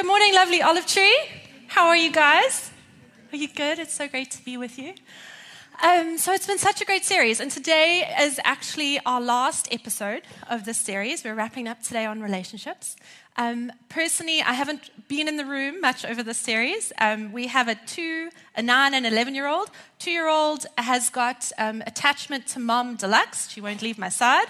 Good morning, lovely olive tree. How are you guys? Are you good? It's so great to be with you. Um, so it's been such a great series, and today is actually our last episode of this series. We're wrapping up today on relationships. Um, personally, I haven't been in the room much over this series. Um, we have a two, a nine, and eleven year old. Two year old has got um, attachment to mom deluxe. She won't leave my side.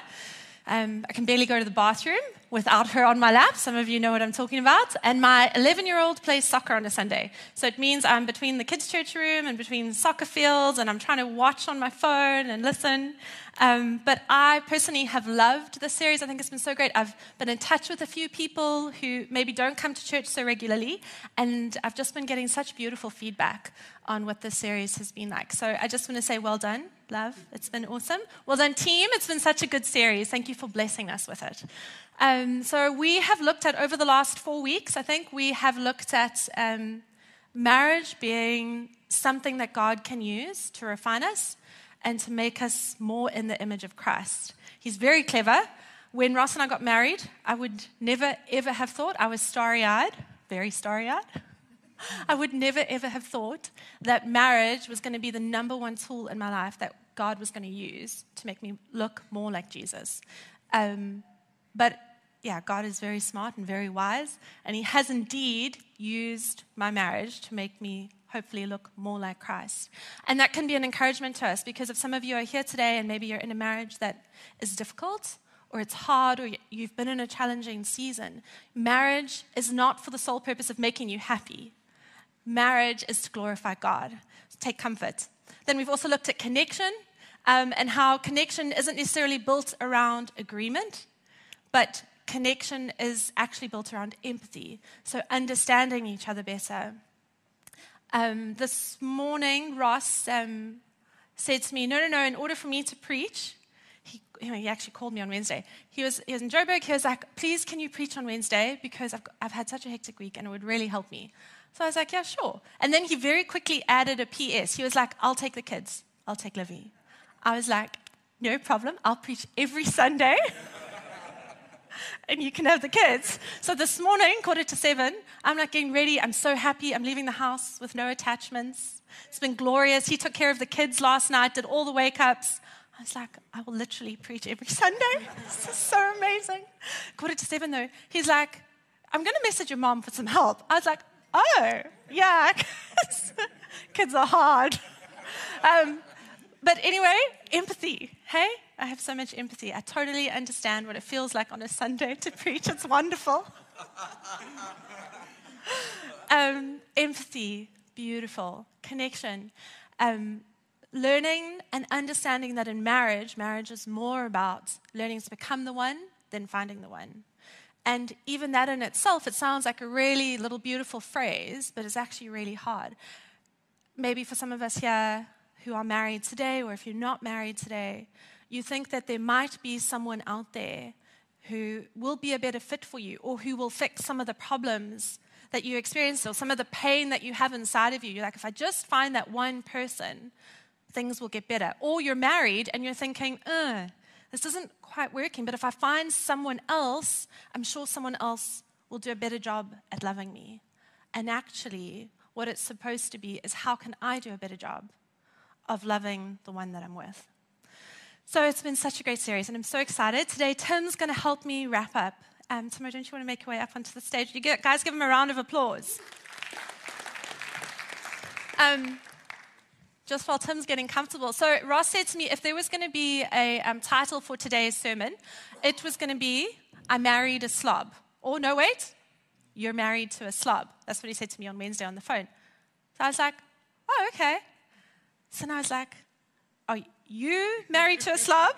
Um, I can barely go to the bathroom without her on my lap. Some of you know what I'm talking about. And my 11 year old plays soccer on a Sunday. So it means I'm between the kids' church room and between soccer fields, and I'm trying to watch on my phone and listen. Um, but I personally have loved this series. I think it's been so great. I've been in touch with a few people who maybe don't come to church so regularly, and I've just been getting such beautiful feedback on what this series has been like. So I just want to say well done, love. It's been awesome. Well done, team. It's been such a good series. Thank you for blessing us with it. Um, so we have looked at over the last four weeks, I think we have looked at um, marriage being something that God can use to refine us and to make us more in the image of Christ. He's very clever. When Ross and I got married, I would never ever have thought I was starry eyed, very starry eyed. I would never ever have thought that marriage was going to be the number one tool in my life that God was going to use to make me look more like Jesus. Um, but yeah, God is very smart and very wise, and He has indeed used my marriage to make me hopefully look more like Christ. And that can be an encouragement to us because if some of you are here today and maybe you're in a marriage that is difficult, or it's hard, or you've been in a challenging season, marriage is not for the sole purpose of making you happy. Marriage is to glorify God. Take comfort. Then we've also looked at connection um, and how connection isn't necessarily built around agreement, but connection is actually built around empathy, so understanding each other better. Um, this morning, Ross um, said to me, No, no, no, in order for me to preach, he, he, actually called me on Wednesday. He was, he was in Joburg. He was like, Please, can you preach on Wednesday? Because I've, I've had such a hectic week and it would really help me. So I was like, Yeah, sure. And then he very quickly added a PS. He was like, I'll take the kids, I'll take Livy. I was like, No problem. I'll preach every Sunday. and you can have the kids. So this morning, quarter to seven, I'm like getting ready. I'm so happy. I'm leaving the house with no attachments. It's been glorious. He took care of the kids last night, did all the wake ups. I was like, I will literally preach every Sunday. this is so amazing. Quarter to seven, though, he's like, I'm going to message your mom for some help. I was like, oh, yeah, kids are hard. Um, but anyway, empathy, hey? I have so much empathy. I totally understand what it feels like on a Sunday to preach. It's wonderful. um, empathy, beautiful. Connection. Um, learning and understanding that in marriage, marriage is more about learning to become the one than finding the one. And even that in itself, it sounds like a really little beautiful phrase, but it's actually really hard. Maybe for some of us here who are married today, or if you're not married today, you think that there might be someone out there who will be a better fit for you or who will fix some of the problems that you experience or some of the pain that you have inside of you. You're like, if I just find that one person, things will get better. Or you're married and you're thinking, uh, this isn't quite working, but if I find someone else, I'm sure someone else will do a better job at loving me. And actually, what it's supposed to be is how can I do a better job of loving the one that I'm with? So it's been such a great series, and I'm so excited. Today, Tim's going to help me wrap up. Um, Timo, don't you want to make your way up onto the stage? You guys, give him a round of applause. Um, just while Tim's getting comfortable. So Ross said to me if there was going to be a um, title for today's sermon, it was going to be I Married a Slob. Or no, wait, you're married to a slob. That's what he said to me on Wednesday on the phone. So I was like, oh, okay. So then I was like, are you married to a slob?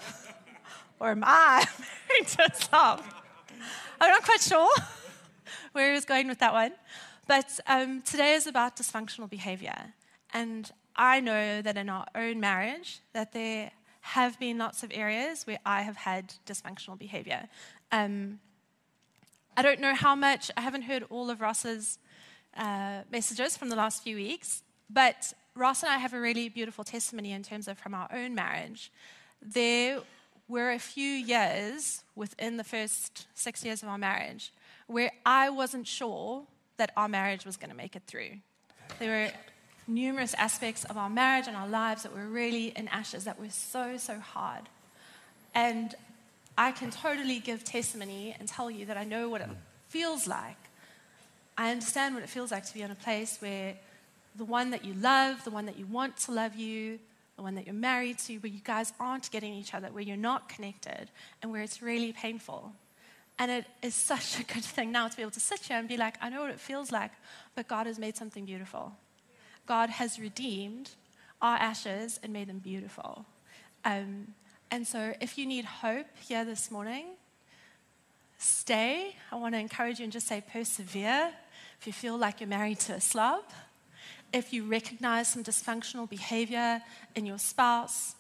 Or am I married to a slob? I'm not quite sure where he was going with that one. But um, today is about dysfunctional behavior. And I know that in our own marriage, that there have been lots of areas where I have had dysfunctional behavior. Um, I don't know how much, I haven't heard all of Ross's uh, messages from the last few weeks, but Ross and I have a really beautiful testimony in terms of from our own marriage. There were a few years within the first six years of our marriage where I wasn't sure that our marriage was going to make it through. There were numerous aspects of our marriage and our lives that were really in ashes, that were so, so hard. And I can totally give testimony and tell you that I know what it feels like. I understand what it feels like to be in a place where the one that you love, the one that you want to love you, the one that you're married to, where you guys aren't getting each other, where you're not connected, and where it's really painful. And it is such a good thing now to be able to sit here and be like, I know what it feels like, but God has made something beautiful. God has redeemed our ashes and made them beautiful. Um, and so, if you need hope here this morning, stay. I want to encourage you and just say persevere. If you feel like you're married to a slob, if you recognize some dysfunctional behavior in your spouse,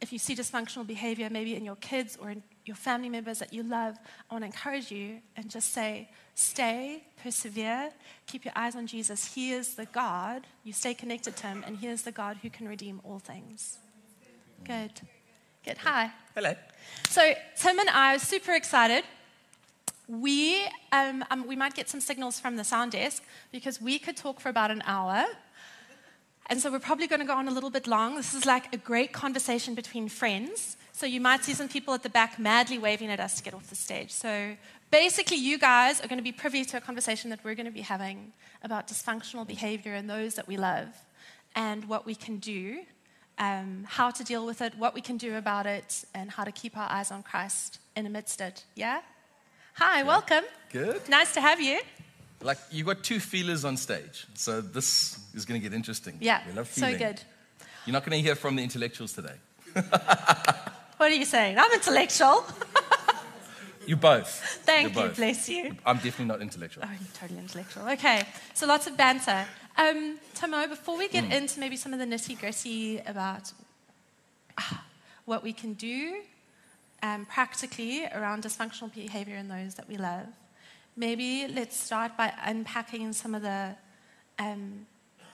if you see dysfunctional behavior maybe in your kids or in your family members that you love, I want to encourage you and just say, stay, persevere, keep your eyes on Jesus. He is the God. You stay connected to Him, and He is the God who can redeem all things. Good. Good. Hi. Hello. So, Tim and I are super excited. We, um, um, we might get some signals from the sound desk because we could talk for about an hour. And so we're probably going to go on a little bit long. This is like a great conversation between friends. So you might see some people at the back madly waving at us to get off the stage. So basically, you guys are going to be privy to a conversation that we're going to be having about dysfunctional behavior and those that we love and what we can do, um, how to deal with it, what we can do about it, and how to keep our eyes on Christ in amidst it. Yeah? Hi, welcome. Good. Nice to have you. Like you got two feelers on stage, so this is going to get interesting. Yeah, we love so feeling. good. You're not going to hear from the intellectuals today. What are you saying? I'm intellectual. You both. Thank You're you, both. bless you. I'm definitely not intellectual. Oh, you're totally intellectual. Okay, so lots of banter. Um, Tomo, before we get Hmm. into maybe some of the nitty gritty about ah, what we can do um, practically around dysfunctional behavior in those that we love, maybe let's start by unpacking some of the um,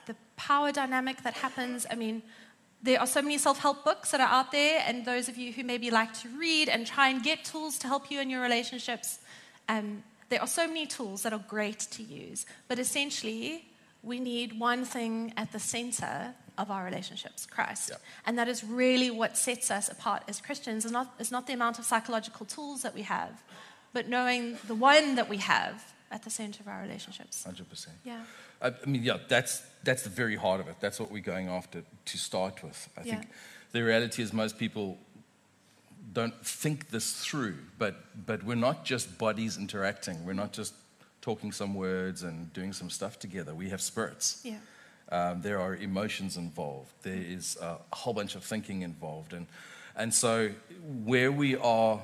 the power dynamic that happens. I mean, there are so many self help books that are out there, and those of you who maybe like to read and try and get tools to help you in your relationships, um, there are so many tools that are great to use. But essentially, we need one thing at the center of our relationships Christ. Yeah. And that is really what sets us apart as Christians, is not, is not the amount of psychological tools that we have, but knowing the one that we have at the center of our relationships. Hundred percent. Yeah. I I mean, yeah, that's that's the very heart of it. That's what we're going after to start with. I think the reality is most people don't think this through, but but we're not just bodies interacting. We're not just talking some words and doing some stuff together. We have spirits. Yeah. Um, there are emotions involved. There is a whole bunch of thinking involved, and and so where we are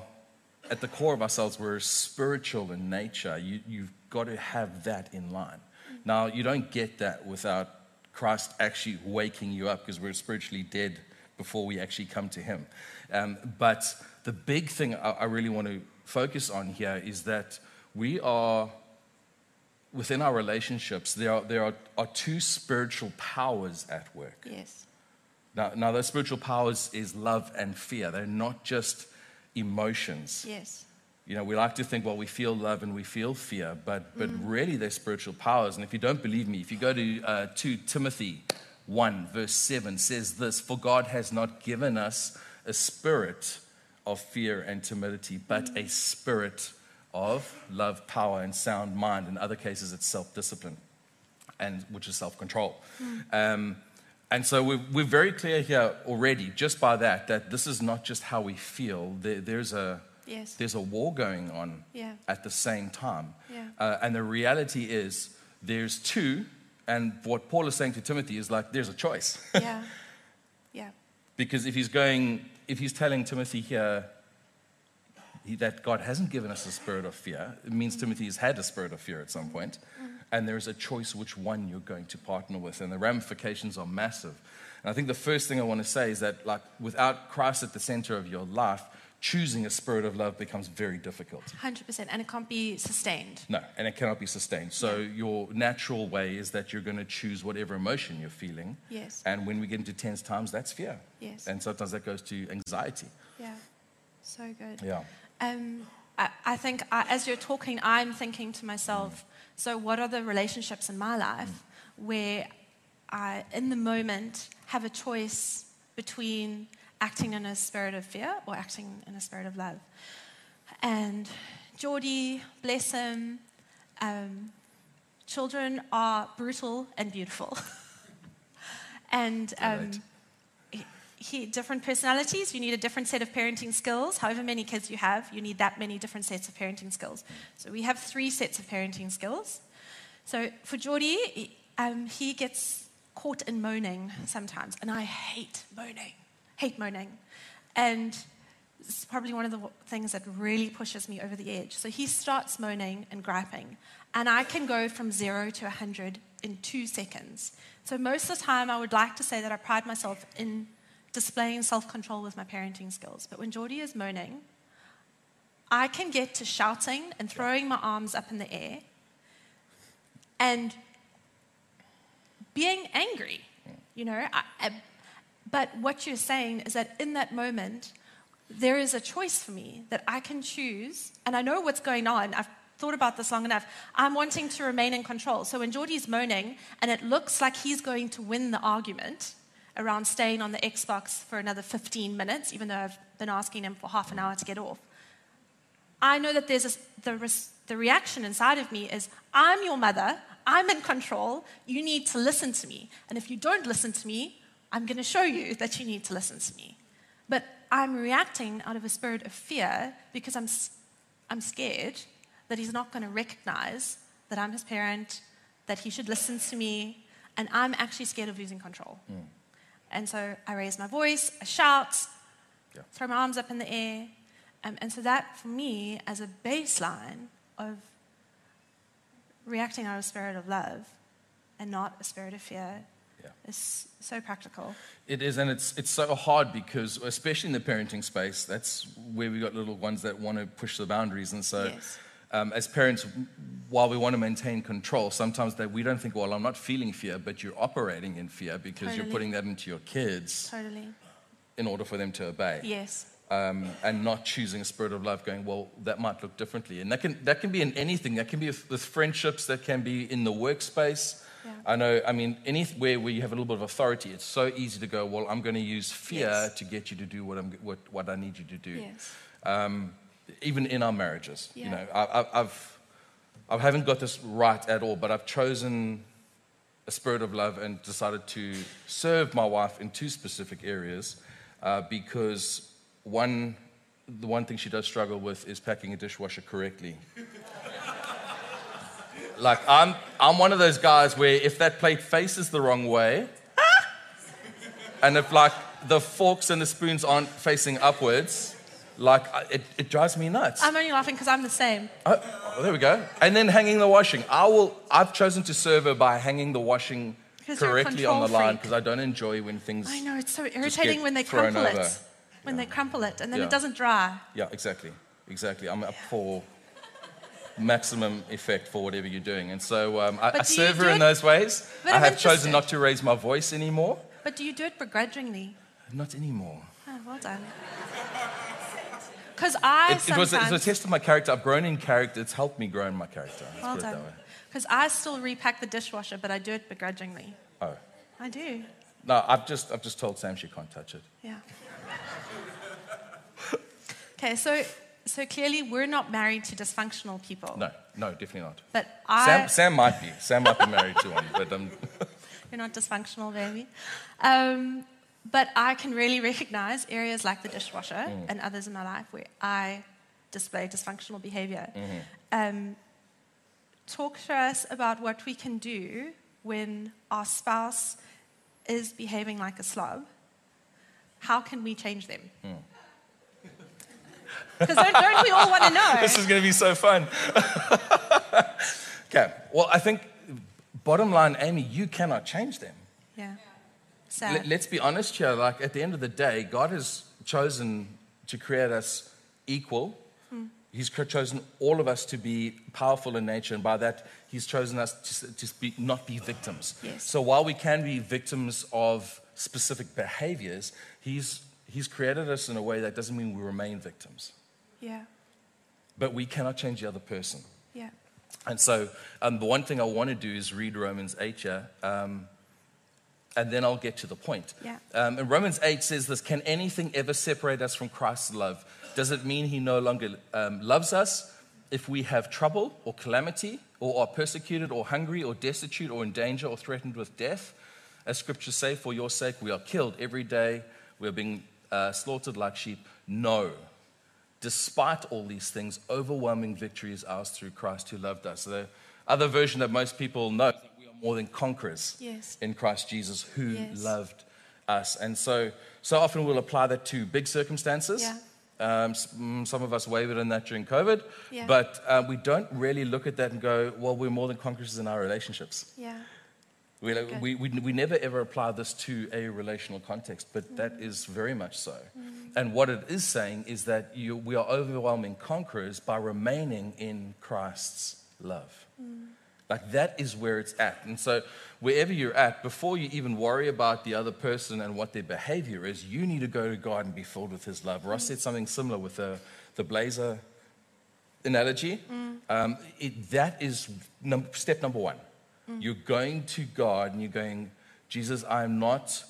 at the core of ourselves, we're spiritual in nature. You, you've got to have that in line. Now, you don't get that without Christ actually waking you up because we're spiritually dead before we actually come to Him. Um, but the big thing I, I really want to focus on here is that we are within our relationships, there are, there are, are two spiritual powers at work. Yes. Now, now, those spiritual powers is love and fear. They're not just emotions. Yes. You know, we like to think, well, we feel love and we feel fear, but, but Mm. really they're spiritual powers. And if you don't believe me, if you go to uh, 2 Timothy 1, verse 7, says this For God has not given us a spirit of fear and timidity, but Mm. a spirit of love, power, and sound mind. In other cases, it's self discipline, and which is self control. Um, and so we're, we're very clear here already, just by that, that this is not just how we feel. There, there's, a, Yes. there's a war going on Yeah. at the same time. Yeah. Uh, and the reality is, there's two, and what Paul is saying to Timothy is like, there's a choice. Yeah. Yeah. because if he's going, if he's telling Timothy here he, that God hasn't given us a spirit of fear, it means Timothy has had a spirit of fear at some point, and there is a choice which one you're going to partner with, and the ramifications are massive. And I think the first thing I want to say is that, like, without Christ at the center of your life, choosing a spirit of love becomes very difficult. 100%. And it can't be sustained. No, and it cannot be sustained. So your natural way is that you're going to choose whatever emotion you're feeling. Yes. And when we get into tense times, that's fear. Yes. And sometimes that goes to anxiety. Yeah. So good. Yeah. Um, I, I think I, as you're talking, I'm thinking to myself So, what are the relationships in my life where I, in the moment, have a choice between acting in a spirit of fear or acting in a spirit of love? And Geordie, bless him, um, children are brutal and beautiful. and um. He, different personalities, you need a different set of parenting skills. However many kids you have, you need that many different sets of parenting skills. So we have three sets of parenting skills. So for Geordie, um, he gets caught in moaning sometimes, and I hate moaning, hate moaning. And it's probably one of the things that really pushes me over the edge. So he starts moaning and griping, and I can go from zero to 100 in two seconds. So most of the time, I would like to say that I pride myself in displaying self control with my parenting skills. But when Geordie is moaning, I can get to shouting and throwing my arms up in the air and being angry. Mm. You know, I, I, but what you're saying is that in that moment, there is a choice for me that I can choose, and I know what's going on. I've thought about this long enough. I'm wanting to remain in control. So when Geordie's moaning and it looks like he's going to win the argument around staying on the Xbox for another 15 minutes, even though I've been asking him for half an hour to get off, I know that there's a, the, res, the reaction inside of me is I'm your mother, I'm in control, you need to listen to me. And if you don't listen to me, I'm going to show you that you need to listen to me. But I'm reacting out of a spirit of fear because I'm, I'm scared that he's not going to recognize that I'm his parent, that he should listen to me, and I'm actually scared of losing control. Mm. And so I raise my voice, I shout, Yeah. throw my arms up in the air. Um, and so that, for me, as a baseline of reacting out of a spirit of love and not a spirit of fear, Yeah. is so practical. It is, and it's, it's so hard because, especially in the parenting space, that's where we've got little ones that want to push the boundaries. And so, Yes. Um, as parents, while we want to maintain control, sometimes that we don't think, well, I'm not feeling fear, but you're operating in fear because you're putting that into your kids Totally. in order for them to obey. Yes. um, and not choosing a spirit of love, going, well, that might look differently. And that can, that can be in anything. That can be with, with friendships, that can be in the workspace. Yeah. I know, I mean, anywhere where you have a little bit of authority, it's so easy to go, well, I'm going to use fear Yes. to get you to do what, I'm, what, what I need you to do. Yes. Um, even in our marriages, you know, I, I, I've, I haven't got this right at all, but I've chosen a spirit of love and decided to serve my wife in two specific areas uh, because one, the one thing she does struggle with is packing a dishwasher correctly. like I'm, I'm one of those guys where if that plate faces the wrong way, and if like the forks and the spoons aren't facing upwards, like it, it drives me nuts. I'm only laughing because I'm the same. Oh, oh, there we go. And then hanging the washing. I will. I've chosen to serve her by hanging the washing Because correctly on the line because I don't enjoy when things. I know, it's so irritating when they crumple over. it. When they crumple it and then Yeah. it doesn't dry. Yeah, exactly, exactly. I'm up for maximum effect for whatever you're doing, and so um, I, I serve her in it- those ways. But I have chosen not to raise my voice anymore. But do you do it begrudgingly? Not anymore. Oh, well done. Because I It, it was a, it was a test of my character. I've grown in character. It's helped me grow in my character. Let's well done. Because I still repack the dishwasher, but I do it begrudgingly. Oh I do. no, I've just I've just told Sam she can't touch it. Yeah. okay, so so clearly we're not married to dysfunctional people. No, no, definitely not. But I Sam, Sam might be. Sam might be married to one, but um, you're not dysfunctional, baby. Um, but I can really recognize areas like the dishwasher Mm. and others in my life where I display dysfunctional behavior. Mm-hmm. Um, talk to us about what we can do when our spouse is behaving like a slob. How can we change them? Because don't, don't we all want to know? Mm. this is going to be so fun. okay, well, I think bottom line, Amy, you cannot change them. yeah. Sad. Let, let's be honest here. Like at the end of the day, God has chosen to create us equal. He's cr- chosen all of us to be powerful in nature, and by that, He's chosen us to, to be, not be victims. Yes. So while we can be victims of specific behaviors, He's He's created us in a way that doesn't mean we remain victims. yeah. But we cannot change the other person. Yeah. And so, um, the one thing I want to do is read Romans 8 here, um, and then I'll get to the point. Yeah. Um, and Romans 8 says this Can anything ever separate us from Christ's love? Does it mean he no longer um, loves us if we have trouble or calamity, or are persecuted, or hungry, or destitute, or in danger, or threatened with death? As scriptures say, for your sake we are killed every day, we are being uh, slaughtered like sheep. No. Despite all these things, overwhelming victory is ours through Christ who loved us. The other version that most people know is that we are more than conquerors Yes. in Christ Jesus who Yes. loved us. And so, so often we'll apply that to big circumstances. Yeah. Um, mm, some of us wavered in that during COVID, Yeah. but uh, we don't really look at that and go, well, we're more than conquerors in our relationships. Yeah. We, we, we, we never ever apply this to a relational context, but that is very much so. And what it is saying is that you, we are overwhelming conquerors by remaining in Christ's love. Like that is where it's at. And so, wherever you're at, before you even worry about the other person and what their behavior is, you need to go to God and be filled with His love. Ross said something similar with the, the blazer analogy. Mm. Um, it, that is num- step number one. Mm. You're going to God and you're going, Jesus, I'm not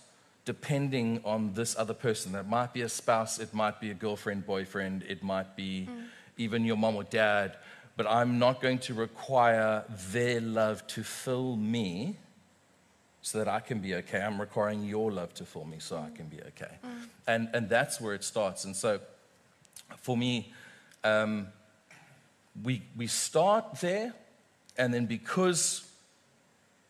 depending on this other person. That might be a spouse, it might be a girlfriend, boyfriend, it might be mm. even your mom or dad, but I'm not going to require their love to fill me so that I can be okay. I'm requiring your love to fill me so I can be okay. And, and that's where it starts. And so for me, um, we, we start there, and then because,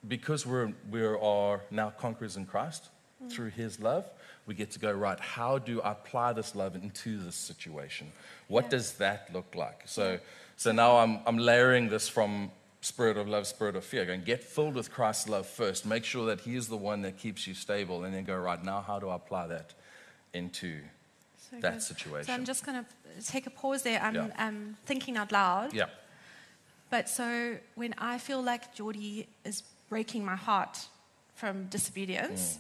because we're, we are now conquerors in Christ through his love, we get to go, right, how do I apply this love into this situation? What Yeah. does that look like? So, so now I'm, I'm layering this from spirit of love, spirit of fear. Going, get filled with Christ's love first. Make sure that he is the one that keeps you stable, and then go, right, now how do I apply that into So that good. situation? So I'm just going to take a pause there. I'm Yeah. um, thinking out loud. yeah. But so when I feel like Geordie is breaking my heart from disobedience,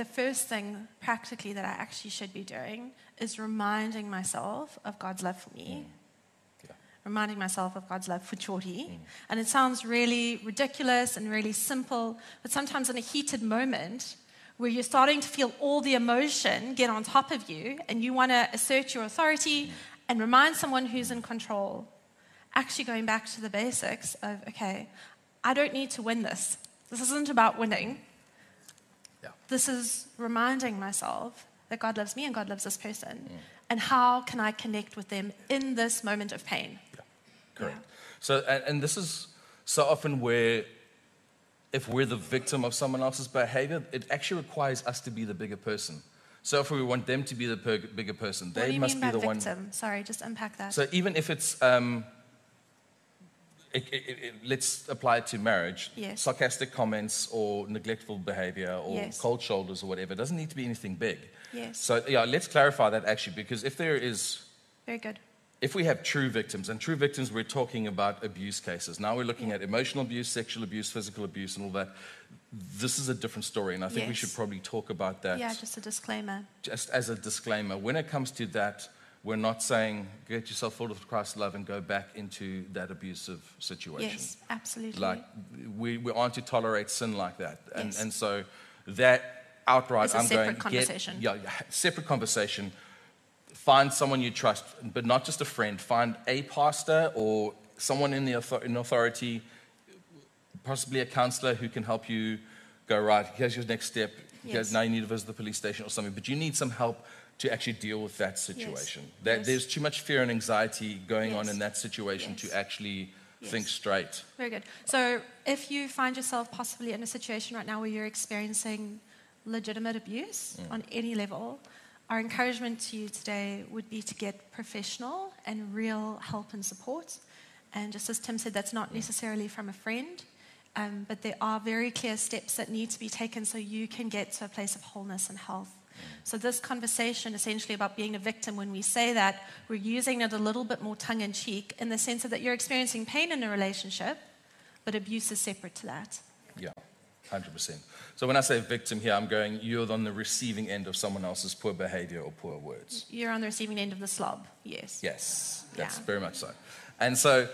the first thing practically that I actually should be doing is reminding myself of God's love for me. Yeah. Reminding myself of God's love for Geordie. Mm. And it sounds really ridiculous and really simple, but sometimes in a heated moment where you're starting to feel all the emotion get on top of you and you want to assert your authority mm. and remind someone who's in control, actually going back to the basics of, okay, I don't need to win this. This isn't about winning. Yeah. This is reminding myself that God loves me and God loves this person. Mm. And how can I connect with them in this moment of pain? Yeah, correct. So, and, and this is so often where, if we're the victim of someone else's behavior, it actually requires us to be the bigger person. So, if we want them to be the per- bigger person, what do they you must mean be by the one. victim? Sorry, just unpack that. So, even if it's, um, it, it, it, let's apply it to marriage. Yes. Sarcastic comments or neglectful behavior or Yes. cold shoulders or whatever. It doesn't need to be anything big. Yes. So, yeah, let's clarify that actually, because if there is Very good. If we have true victims, and true victims, we're talking about abuse cases. Now we're looking at emotional abuse, sexual abuse, physical abuse, and all that. This is a different story, and I think we should probably talk about that Yeah, just a disclaimer. just as a disclaimer. When it comes to that, we're not saying get yourself full of Christ's love and go back into that abusive situation. Yes, absolutely. Like we, we aren't to tolerate sin like that, and Yes. and so that outright, It's a I'm separate going conversation. Get, yeah, separate conversation. Find someone you trust, but not just a friend. Find a pastor or someone in the author- in authority, possibly a counselor who can help you go right. Here's your next step. Here's, Yes. now you need to visit the police station or something. But you need some help to actually deal with that situation. That, Yes. There's too much fear and anxiety going on in that situation Yes. to actually Yes. think straight. Very good. So, if you find yourself possibly in a situation right now where you're experiencing legitimate abuse Mm. on any level, our encouragement to you today would be to get professional and real help and support. And just as Tim said, that's not necessarily from a friend, um, but there are very clear steps that need to be taken so you can get to a place of wholeness and health. So, this conversation essentially about being a victim, when we say that, we're using it a little bit more tongue in cheek in the sense that you're experiencing pain in a relationship, but abuse is separate to that. Yeah, 100%. So when I say victim here, I'm going, you're on the receiving end of someone else's poor behavior or poor words. You're on the receiving end of the slob, yes. Yes, that's Yeah. very much so. And so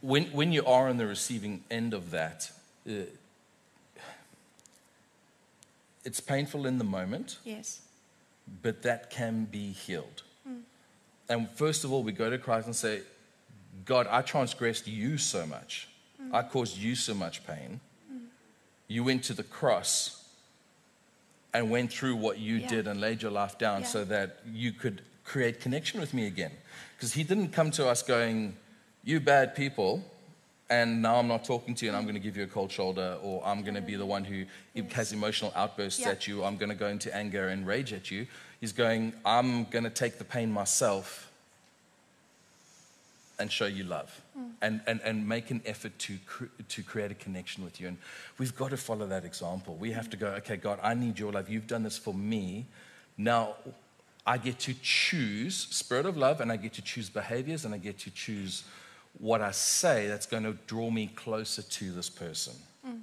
when, when you are on the receiving end of that, uh, it's painful in the moment, Yes. but that can be healed. And first of all, we go to Christ and say, God, I transgressed you so much. I caused you so much pain. You went to the cross and went through what you Yeah. did and laid your life down Yeah. so that you could create connection with me again. Because He didn't come to us going, You bad people, and now I'm not talking to you and I'm going to give you a cold shoulder, or I'm going to be the one who has emotional outbursts Yeah. at you, I'm going to go into anger and rage at you. He's going, I'm going to take the pain myself and show you love mm. and, and, and make an effort to, cre- to create a connection with you. And we've got to follow that example. We have to go, okay, God, I need your love. You've done this for me. Now I get to choose spirit of love and I get to choose behaviors and I get to choose what I say that's going to draw me closer to this person. Mm.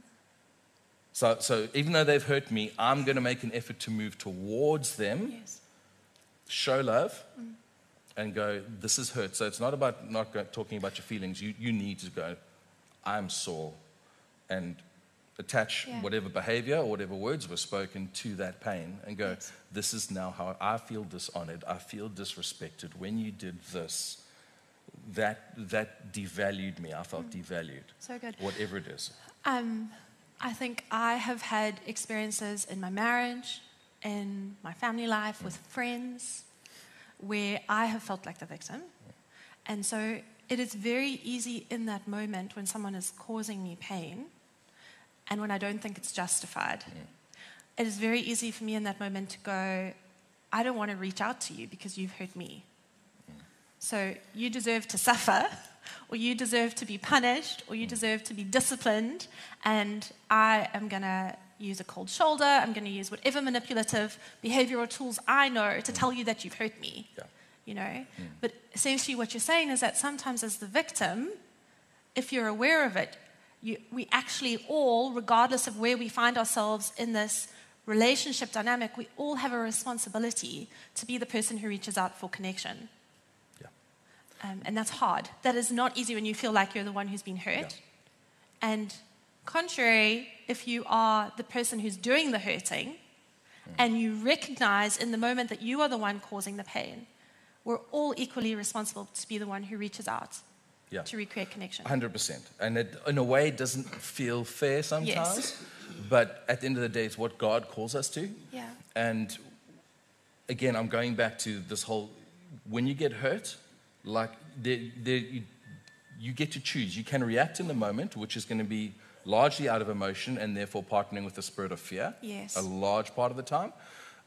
So, so even though they've hurt me, I'm going to make an effort to move towards them Yes. show love mm. And go, this is hurt. So it's not about not go, talking about your feelings. You, you need to go, I'm sore, and attach Yeah. whatever behavior or whatever words were spoken to that pain and go, Yes. this is now how I feel dishonored. I feel disrespected. When you did this, that, that devalued me. I felt devalued. So good. Whatever it is. Um, I think I have had experiences in my marriage, in my family life, with friends, where I have felt like the victim. And so it is very easy in that moment when someone is causing me pain and when I don't think it's justified. It is very easy for me in that moment to go, I don't want to reach out to you because you've hurt me. So you deserve to suffer, or you deserve to be punished, or you mm. deserve to be disciplined, and I am going to use a cold shoulder, I'm going to use whatever manipulative behavioral tools I know to tell you that you've hurt me. Yeah. You know? But essentially, what you're saying is that sometimes, as the victim, if you're aware of it, you, we actually all, regardless of where we find ourselves in this relationship dynamic, we all have a responsibility to be the person who reaches out for connection. Yeah. Um, and that's hard. That is not easy when you feel like you're the one who's been hurt. Yeah. And contrary, if you are the person who's doing the hurting and you recognize in the moment that you are the one causing the pain, we're all equally responsible to be the one who reaches out Yeah. to recreate connection. 100%. And it, in a way, it doesn't feel fair sometimes. yes. But at the end of the day, it's what God calls us to. Yeah. And again, I'm going back to this whole when you get hurt, like there, there, you, you get to choose. You can react in the moment, which is going to be largely out of emotion and therefore partnering with the spirit of fear. Yes. A large part of the time.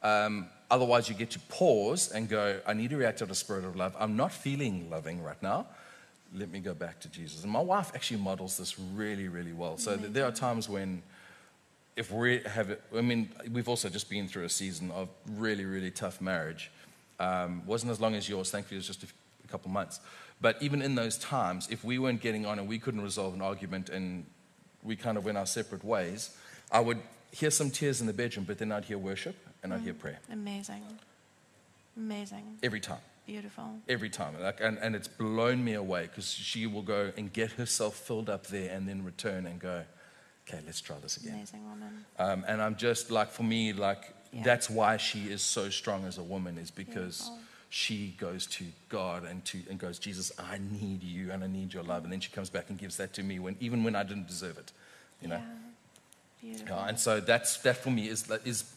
Um, otherwise, you get to pause and go, I need to react out of the spirit of love. I'm not feeling loving right now. Let me go back to Jesus. And my wife actually models this really, really well. So th- there are times when if we have I mean, we've also just been through a season of really, really tough marriage. Um, wasn't as long as yours, thankfully, it was just a, f- a couple months. But even in those times, if we weren't getting on and we couldn't resolve an argument and we kind of went our separate ways, I would hear some tears in the bedroom, but then I'd hear worship and I'd hear prayer Amazing. Amazing. every time. Beautiful. Every time. Like, and, and it's blown me away because she will go and get herself filled up there and then return and go, okay, let's try this again. Amazing woman. Um, and I'm just like, for me, like, Yeah. that's why she is so strong as a woman, is because Beautiful. She goes to God and, to, and goes, Jesus, I need you and I need your love. And then she comes back and gives that to me, when, even when I didn't deserve it. You know? Yeah. Yeah, and so that's, that for me is, is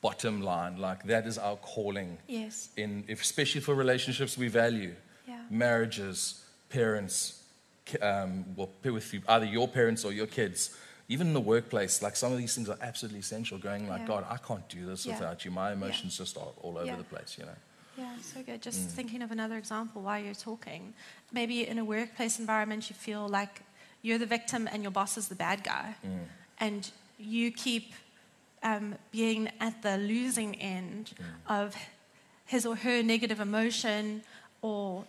bottom line. Like, that is our calling, yes. in, if, especially for relationships we value Yeah. marriages, parents, um, well, with either your parents or your kids, even in the workplace, like some of these things are absolutely essential. Going like, Yeah. God, I can't do this Yeah. without you. My emotions just are all over Yeah. the place, you know. Yeah, so good. Mm. Just thinking of another example while you're talking. Maybe in a workplace environment, you feel like you're the victim and your boss is the bad guy. Mm. And you keep um, being at the losing end Mm. of his or her negative emotion or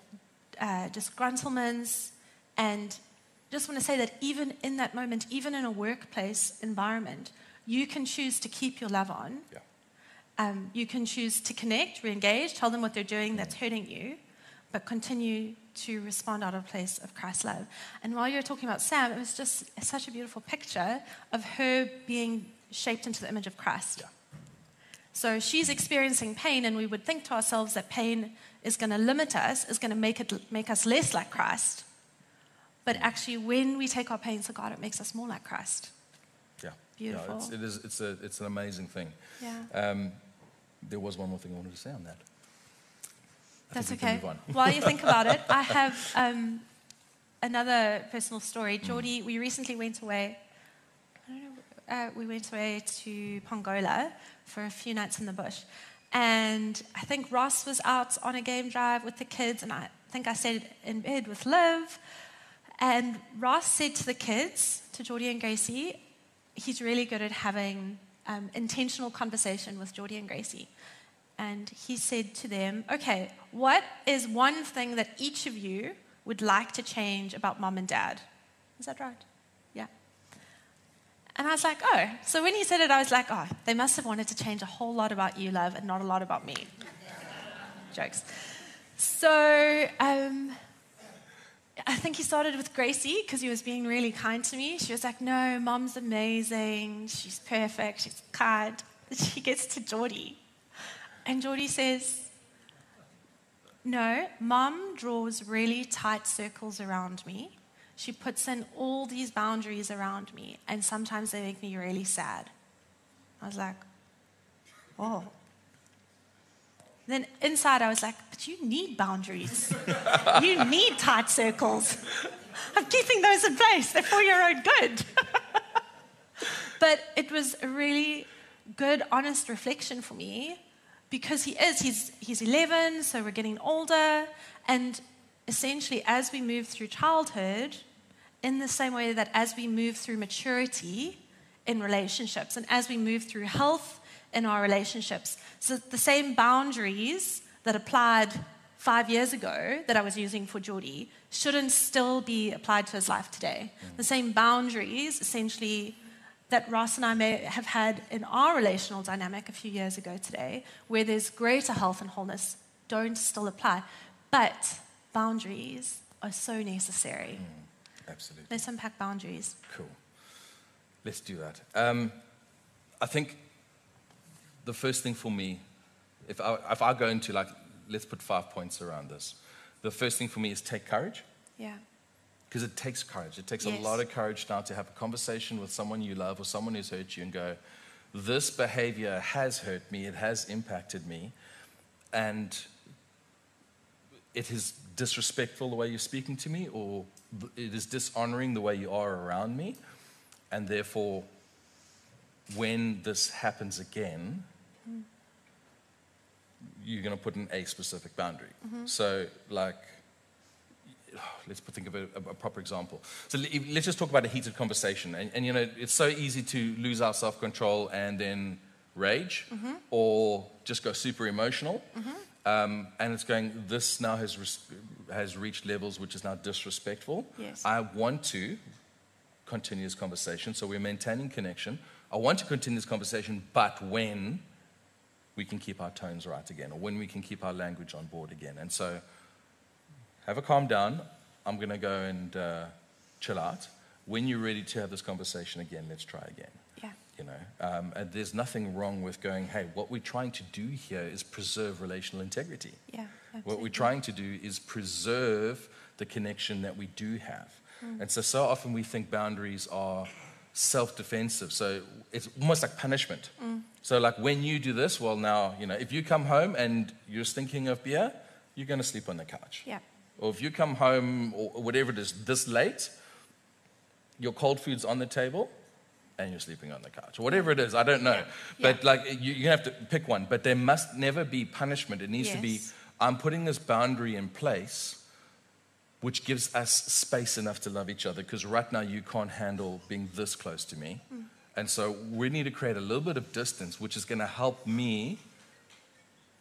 uh, disgruntlements. And just want to say that even in that moment, even in a workplace environment, you can choose to keep your love on. Yeah. Um, you can choose to connect, re engage, tell them what they're doing that's hurting you. but continue to respond out of place of Christ's love. And while you were talking about Sam, it was just such a beautiful picture of her being shaped into the image of Christ. Yeah. So she's experiencing pain, and we would think to ourselves that pain is going to limit us, is going to make, it, make us less like Christ. But actually, when we take our pain to God, it makes us more like Christ. Yeah. Beautiful. Yeah, it's, it is, it's, a, it's an amazing thing. Yeah. Um, there was one more thing I wanted to say on that. I That's think we can okay. While you think about it, I have um, another personal story. Geordie, we recently went away. I don't know. Uh, we went away to Pongola for a few nights in the bush, and I think Ross was out on a game drive with the kids, and I think I stayed in bed with Liv. And Ross said to the kids, to Geordie and Gracie, he's really good at having um, intentional conversation with Geordie and Gracie. And he said to them, Okay, what is one thing that each of you would like to change about mom and dad? Is that right? Yeah. And I was like, Oh. So when he said it, I was like, Oh, they must have wanted to change a whole lot about you, love, and not a lot about me. Jokes. So um, I think he started with Gracie because he was being really kind to me. She was like, No, mom's amazing. She's perfect. She's kind. She gets to Geordie. And Geordie says, No, mom draws really tight circles around me. She puts in all these boundaries around me, and sometimes they make me really sad. I was like, Oh. Then inside, I was like, But you need boundaries. you need tight circles. I'm keeping those in place. They're for your own good. but it was a really good, honest reflection for me because he is. He's, he's 11, so we're getting older. And essentially, as we move through childhood, in the same way that as we move through maturity in relationships and as we move through health in our relationships, so the same boundaries that applied five years ago that I was using for Geordie shouldn't still be applied to his life today. The same boundaries, essentially, that Ross and I may have had in our relational dynamic a few years ago today, where there's greater health and wholeness, don't still apply. But boundaries are so necessary. Absolutely. Let's unpack boundaries. Cool. Let's do that. Um, I think the first thing for me, if I, if I go into like, let's put five points around this. The first thing for me is take courage. Yeah. Because it takes courage. It takes Yes. a lot of courage now to have a conversation with someone you love or someone who's hurt you and go, this behavior has hurt me, it has impacted me, and it is disrespectful the way you're speaking to me, or it is dishonoring the way you are around me, and therefore, when this happens again, you're going to put in a specific boundary. Mm-hmm. So, like, let's think of a, a proper example. So let's just talk about a heated conversation. And, and you know, it's so easy to lose our self control and then rage mm-hmm. or just go super emotional. Mm-hmm. Um, and it's going, this now has, res- has reached levels which is now disrespectful. Yes. I want to continue this conversation, so we're maintaining connection. I want to continue this conversation, but when we can keep our tones right again, or when we can keep our language on board again. And so, have a calm down. I'm going to go and uh, chill out. When you're ready to have this conversation again, let's try again. Yeah. You know, um, and there's nothing wrong with going, hey, what we're trying to do here is preserve relational integrity. Yeah. What we're trying to do is preserve the connection that we do have. And so, so often we think boundaries are self defensive. So it's almost like punishment. Mm. So, like when you do this, well, now, you know, if you come home and you're thinking of beer, you're going to sleep on the couch. Yeah. Or if you come home or whatever it is this late, your cold food's on the table and you're sleeping on the couch. Or whatever it is, I don't know. Yeah. But Yeah. like you, you have to pick one. But there must never be punishment. It needs to be I'm putting this boundary in place which gives us space enough to love each other because right now you can't handle being this close to me. And so we need to create a little bit of distance, which is going to help me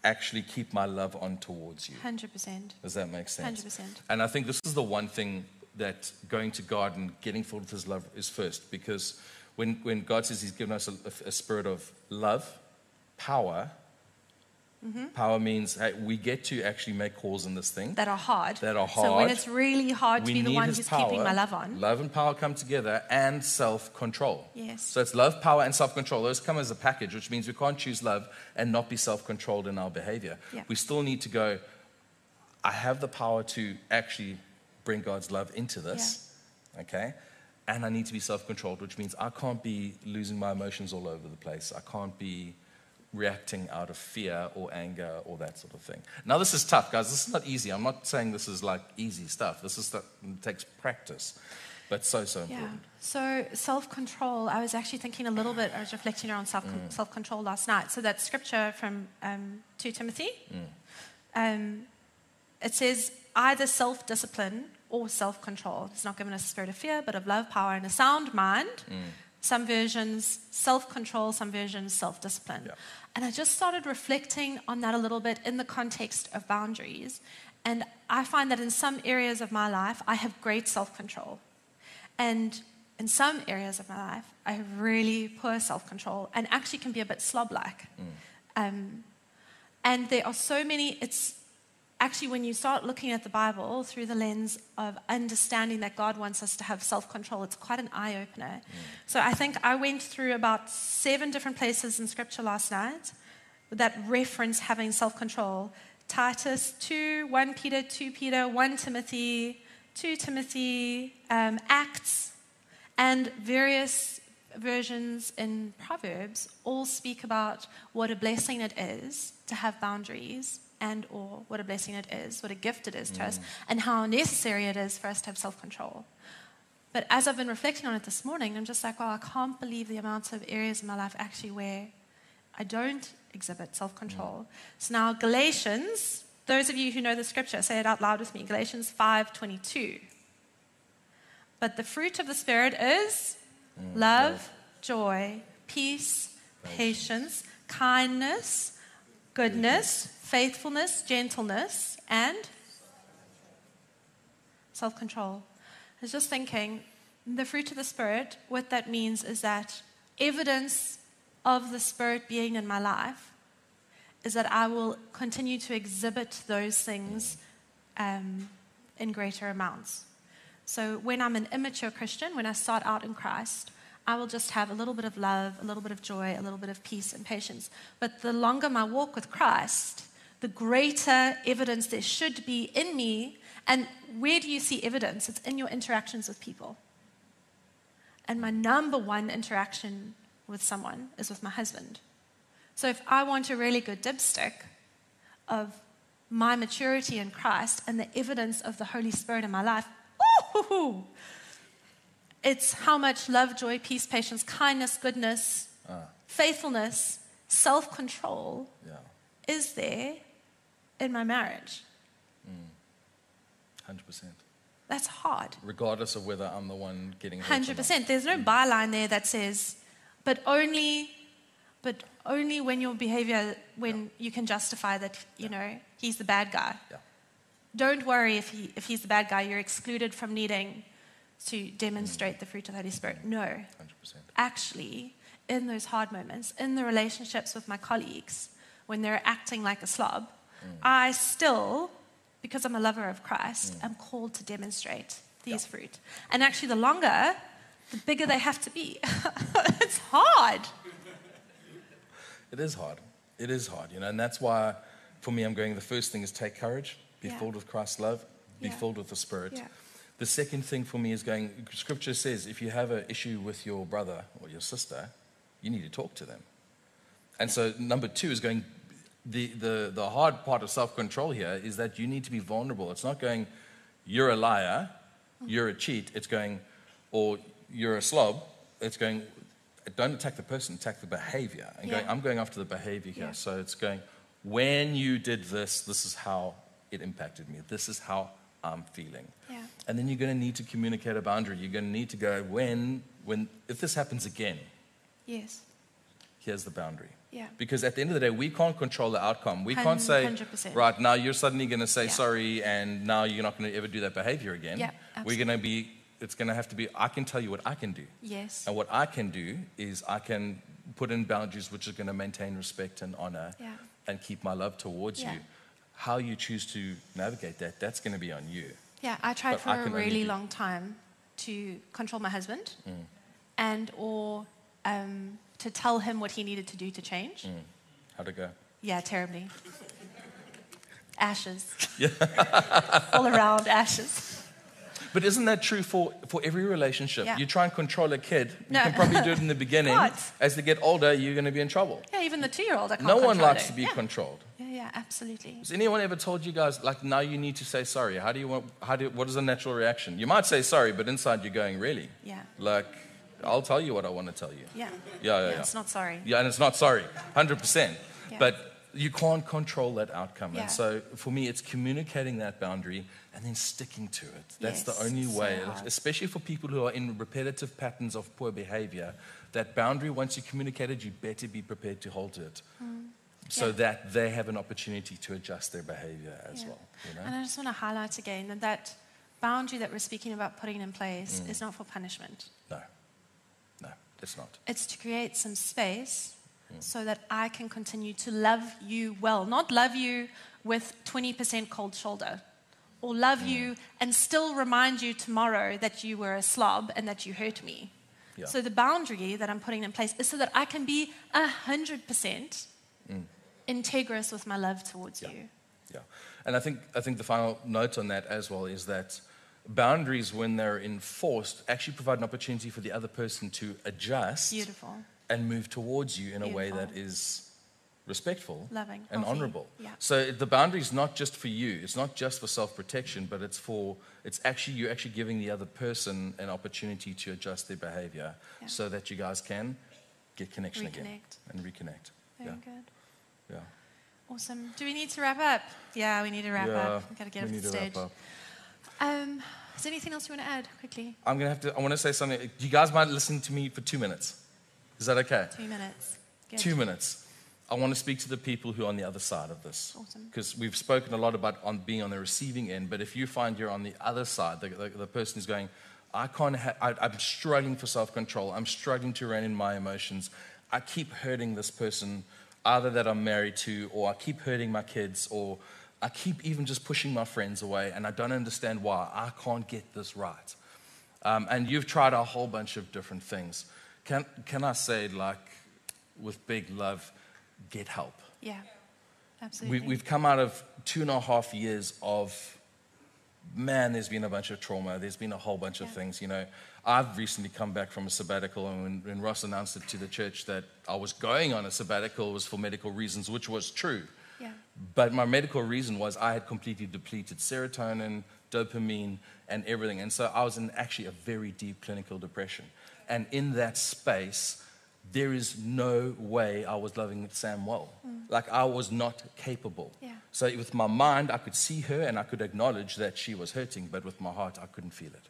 actually keep my love on towards you. 100%. Does that make sense? 100%. And I think this is the one thing that going to God and getting filled with His love is first, because when, when God says He's given us a, a spirit of love, power, Power means hey, we get to actually make calls in this thing. that are hard. That are hard. So when it's really hard to be the one who's power. keeping my love on. Love and power come together, and self-control. Yes. So it's love, power, and self-control. Those come as a package, which means we can't choose love and not be self-controlled in our behavior. Yeah. We still need to go. I have the power to actually bring God's love into this. Okay. And I need to be self-controlled, which means I can't be losing my emotions all over the place. I can't be reacting out of fear or anger or that sort of thing. Now, this is tough, guys. This is not easy. I'm not saying this is like easy stuff. This is stuff it takes practice, but so so important. Yeah. So self control, I was actually thinking a little bit, I was reflecting on self Mm. control last night. So that scripture from um, 2 Timothy, Mm. um, it says either self discipline or self control. It's not given us a spirit of fear, but of love, power, and a sound mind. Mm. Some versions self control, some versions self discipline. Yeah. And I just started reflecting on that a little bit in the context of boundaries. And I find that in some areas of my life, I have great self control. And in some areas of my life, I have really poor self control and actually can be a bit slob like. Um, and there are so many, it's actually when you start looking at the Bible through the lens of understanding that God wants us to have self control, it's quite an eye opener. So I think I went through about seven different places in Scripture last night that reference having self control. Titus 2, 1 Peter, 2 Peter, 1 Timothy, 2 Timothy, um, Acts, and various versions in Proverbs all speak about what a blessing it is to have boundaries and or what a blessing it is, what a gift it is to us, mm. and how necessary it is for us to have self-control. But as I've been reflecting on it this morning, I'm just like, wow, I can't believe the amount of areas in my life actually where I don't exhibit self control. Mm. So now, Galatians, those of you who know the scripture, say it out loud with me Galatians 5 22. But the fruit of the Spirit is mm, love, love. joy, peace, patience, kindness, goodness, faithfulness, gentleness, and self control. I was just thinking, the fruit of the Spirit, what that means is that evidence of the Spirit being in my life is that I will continue to exhibit those things um, in greater amounts. So when I'm an immature Christian, when I start out in Christ, I will just have a little bit of love, a little bit of joy, a little bit of peace and patience. But the longer my walk with Christ, the greater evidence there should be in me. And where do you see evidence? It's in your interactions with people. And my number one interaction with someone is with my husband. So if I want a really good dipstick of my maturity in Christ and the evidence of the Holy Spirit in my life, ooh, it's how much love, joy, peace, patience, kindness, goodness, ah. faithfulness, self control Yeah, is there in my marriage. Mm. hundred percent. That's hard. Regardless of whether I'm the one getting 100%. There's no mm. byline there that says, but only, but only when your behavior, when you can justify that, you know, he's the bad guy. Yeah. Don't worry if he if he's the bad guy. You're excluded from needing to demonstrate mm. the fruit of the Holy Spirit. No, Hundred percent. actually, in those hard moments, in the relationships with my colleagues, when they're acting like a slob, I still, because I'm a lover of Christ, mm. am called to demonstrate these fruit. And actually, the longer, the bigger they have to be. it's hard. It is hard. It is hard, you know, and that's why, for me, I'm going. The first thing is take courage, be Yeah. filled with Christ's love, be Yeah. filled with the Spirit. The second thing for me is going. Scripture says if you have an issue with your brother or your sister, you need to talk to them. And so, number two is going. The, the, the hard part of self control here is that you need to be vulnerable. It's not going, you're a liar, you're a cheat. It's going, or you're a slob. It's going, don't attack the person, attack the behavior. And going, I'm going after the behavior here. Yeah. So it's going, when you did this, this is how it impacted me. This is how I'm feeling. Yeah. And then you're going to need to communicate a boundary. You're going to need to go, when, when, if this happens again, Yes. here's the boundary. Yeah. Because at the end of the day, we can't control the outcome. We can't say, 100%. right, now you're suddenly going to say Yeah. sorry and now you're not going to ever do that behavior again. Yeah, We're going to be, it's going to have to be, I can tell you what I can do. Yes. And what I can do is I can put in boundaries which are going to maintain respect and honor Yeah. and keep my love towards Yeah. you. How you choose to navigate that, that's going to be on you. Yeah, I tried But for I a really long time to control my husband Mm. and or um, to tell him what he needed to do to change. Mm. How'd it go? Yeah, terribly. Ashes. All around ashes. But isn't that true for, for every relationship? Yeah. You try and control a kid, you can probably do it in the beginning. God. As they get older, you're going to be in trouble. Yeah, even the two-year-old, I can't No one likes it. to be yeah. controlled. Yeah, yeah, absolutely. Has anyone ever told you guys, like, now you need to say sorry? How do you want, how do, what is the natural reaction? You might say sorry, but inside you're going, really? Yeah. Like, I'll tell you what I want to tell you. Yeah. Yeah, yeah, yeah. It's not sorry. Yeah, and it's not sorry, 100%. Yeah. But you can't control that outcome. Yeah. And so for me, it's communicating that boundary and then sticking to it. That's Yes, the only way, hard. especially for people who are in repetitive patterns of poor behavior. That boundary, once you communicate it, you better be prepared to hold to it. So Mm. Yeah. that they have an opportunity to adjust their behavior as Yeah. well. You know? And I just want to highlight again that that boundary that we're speaking about putting in place Mm. is not for punishment. No, it's not. It's to create some space Mm. so that I can continue to love you well, not love you with 20% cold shoulder, or love Mm. you and still remind you tomorrow that you were a slob and that you hurt me. Yeah. So the boundary that I'm putting in place is so that I can be 100% integrous with my love towards Mm. Yeah. you. Yeah. And I think, I think the final note on that as well is that boundaries, when they're enforced, actually provide an opportunity for the other person to adjust Beautiful. and move towards you in a way that is respectful Loving, and healthy. honorable. Yeah. So the boundary is not just for you. It's not just for self-protection, but it's for it's actually you're actually giving the other person an opportunity to adjust their behavior Yeah. so that you guys can get connection again and reconnect. Very yeah. good. Yeah. Awesome. Do we need to wrap up? Yeah, we need to wrap yeah. up. We've got to get we off the stage. Um, is there anything else you want to add quickly? I'm gonna have to. I want to say something. You guys might listen to me for two minutes. Is that okay? Two minutes. Good. Two minutes. I want to speak to the people who are on the other side of this. Awesome. Because we've spoken a lot about on being on the receiving end, but if you find you're on the other side, the, the, the person who's going, I can't. Ha- I, I'm struggling for self-control. I'm struggling to rein in my emotions. I keep hurting this person, either that I'm married to, or I keep hurting my kids, or I keep even just pushing my friends away, and I don't understand why. I can't get this right. Um, and you've tried a whole bunch of different things. Can, can I say, like, with big love, get help? Yeah. Absolutely. We, we've come out of two and a half years of, man, there's been a bunch of trauma. There's been a whole bunch of things. You know, I've recently come back from a sabbatical, and when, when Ross announced it to the church that I was going on a sabbatical, it was for medical reasons, which was true. Yeah. But my medical reason was I had completely depleted serotonin, dopamine, and everything. And so I was in actually a very deep clinical depression. And in that space, there is no way I was loving Sam well. Mm. Like I was not capable. Yeah. So with my mind, I could see her and I could acknowledge that she was hurting, but with my heart, I couldn't feel it.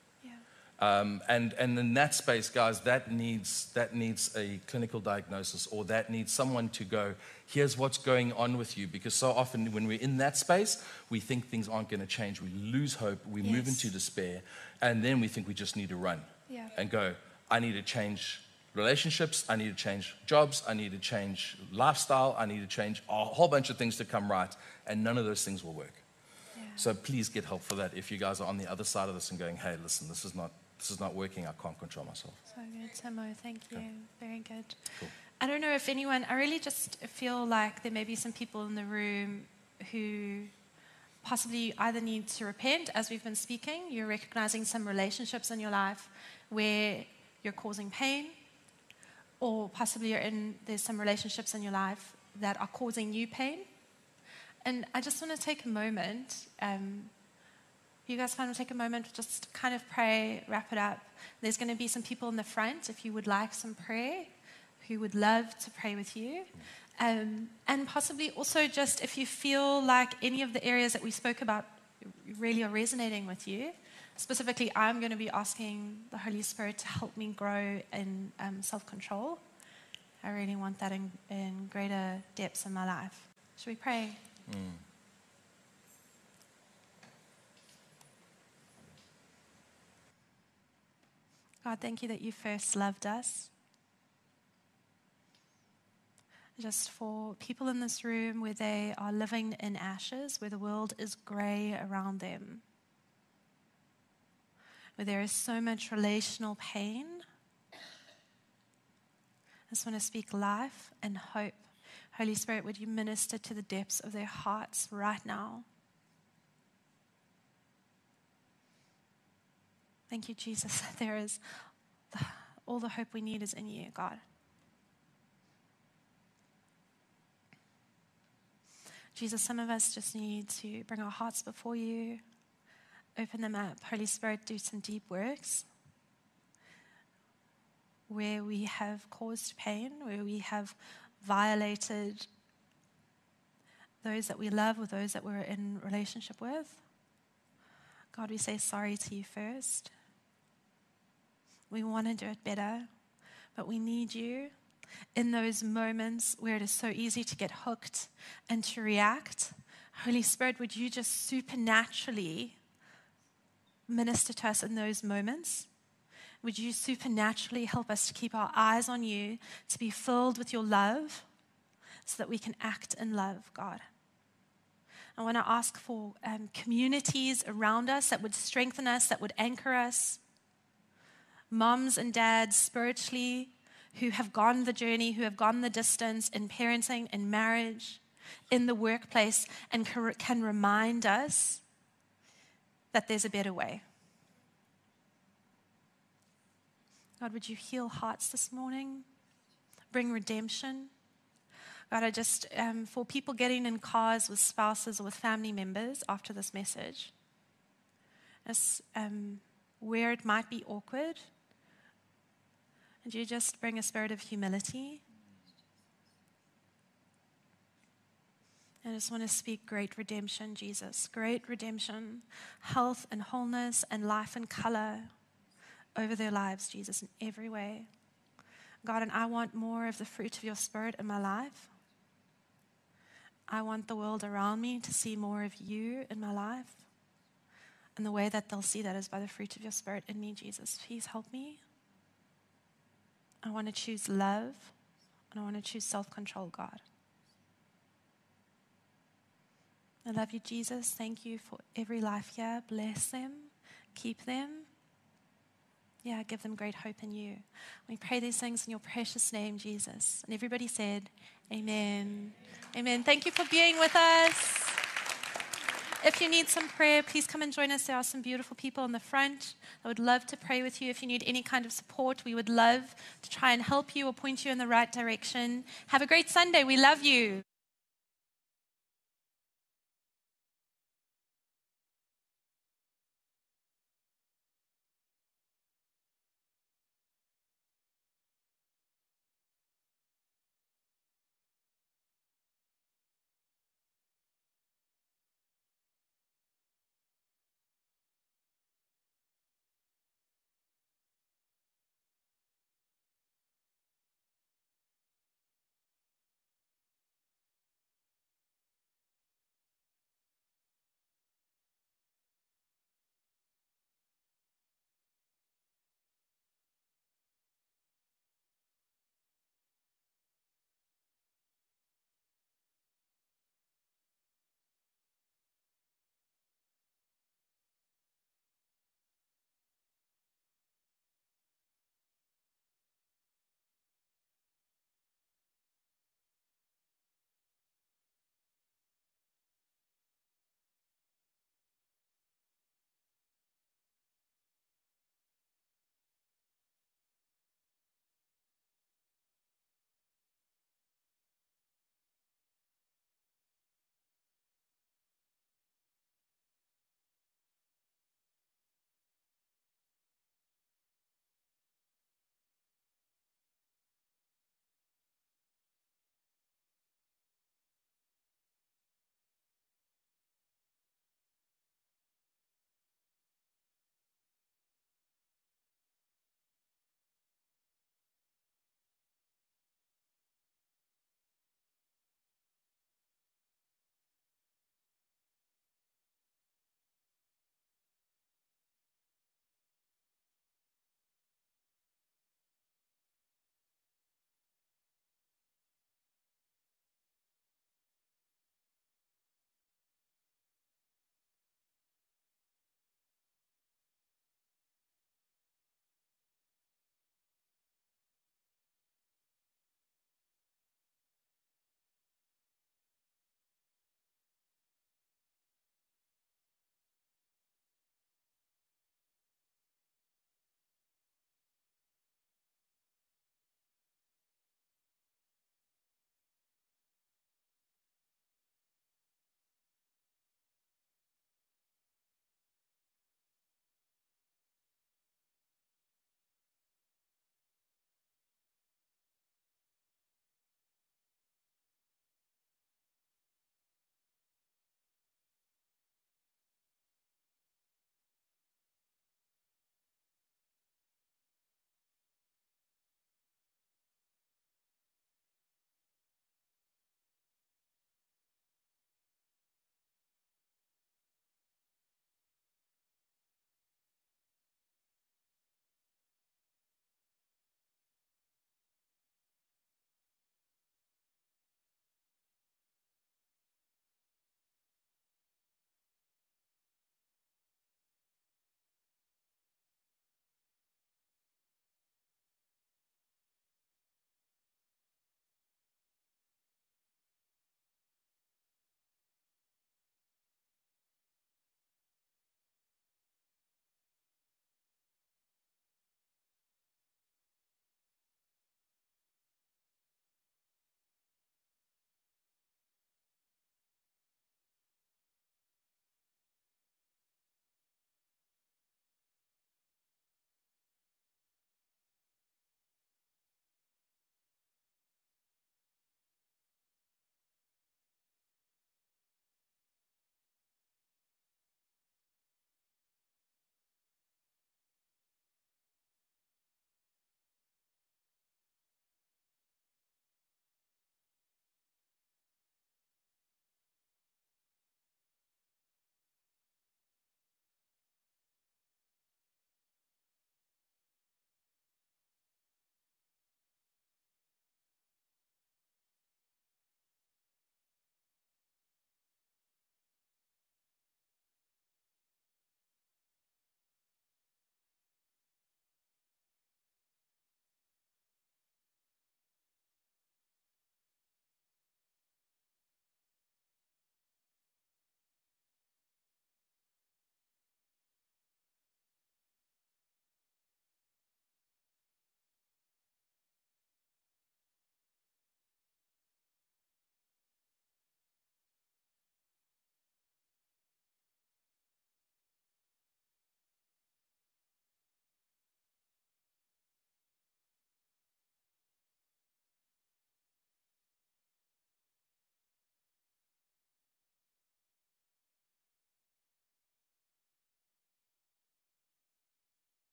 Um, and, and in that space, guys, that needs, that needs a clinical diagnosis or that needs someone to go, here's what's going on with you. Because so often when we're in that space, we think things aren't going to change. We lose hope. We move into despair. And then we think we just need to run Yeah. and go, I need to change relationships. I need to change jobs. I need to change lifestyle. I need to change a whole bunch of things to come right. And none of those things will work. Yeah. So please get help for that if you guys are on the other side of this and going, hey, listen, this is not, this is not working. I can't control myself. So good, Timo. Thank you. Okay. Very good. Cool. I don't know if anyone, I really just feel like there may be some people in the room who possibly either need to repent as we've been speaking. You're recognizing some relationships in your life where you're causing pain, or possibly you're in, there's some relationships in your life that are causing you pain. And I just want to take a moment. Um, you guys want to take a moment, to just kind of pray, wrap it up. There's going to be some people in the front if you would like some prayer, who would love to pray with you. Um, and possibly also just if you feel like any of the areas that we spoke about really are resonating with you. Specifically, I'm going to be asking the Holy Spirit to help me grow in um, self control. I really want that in, in greater depths in my life. Should we pray? God, thank you that you first loved us. just for people in this room where they are living in ashes, where the world is gray around them, where there is so much relational pain. I just want to speak life and hope. Holy Spirit, would you minister to the depths of their hearts right now? Thank you, Jesus. There is all the hope we need is in you, God. Jesus, some of us just need to bring our hearts before you, open them up. Holy Spirit, do some deep works where we have caused pain, where we have violated those that we love or those that we're in relationship with. God, we say sorry to you first. We want to do it better, but we need you in those moments where it is so easy to get hooked and to react. Holy Spirit, would you just supernaturally minister to us in those moments? Would you supernaturally help us to keep our eyes on you, to be filled with your love, so that we can act in love, God? I want to ask for um, communities around us that would strengthen us, that would anchor us. Moms and dads spiritually who have gone the journey, who have gone the distance in parenting, in marriage, in the workplace, and can remind us that there's a better way. God, would you heal hearts this morning? Bring redemption. God, I just, um, for people getting in cars with spouses or with family members after this message, um, where it might be awkward, and you just bring a spirit of humility. I just want to speak great redemption, Jesus. Great redemption, health and wholeness and life and color over their lives, Jesus, in every way. God, and I want more of the fruit of your spirit in my life. I want the world around me to see more of you in my life. And the way that they'll see that is by the fruit of your spirit in me, Jesus. Please help me. I want to choose love and I want to choose self control, God. I love you, Jesus. Thank you for every life here. Bless them, keep them. Yeah, give them great hope in you. We pray these things in your precious name, Jesus. And everybody said, Amen. Amen. Thank you for being with us. If you need some prayer, please come and join us. There are some beautiful people in the front. I would love to pray with you. If you need any kind of support, we would love to try and help you or point you in the right direction. Have a great Sunday. We love you.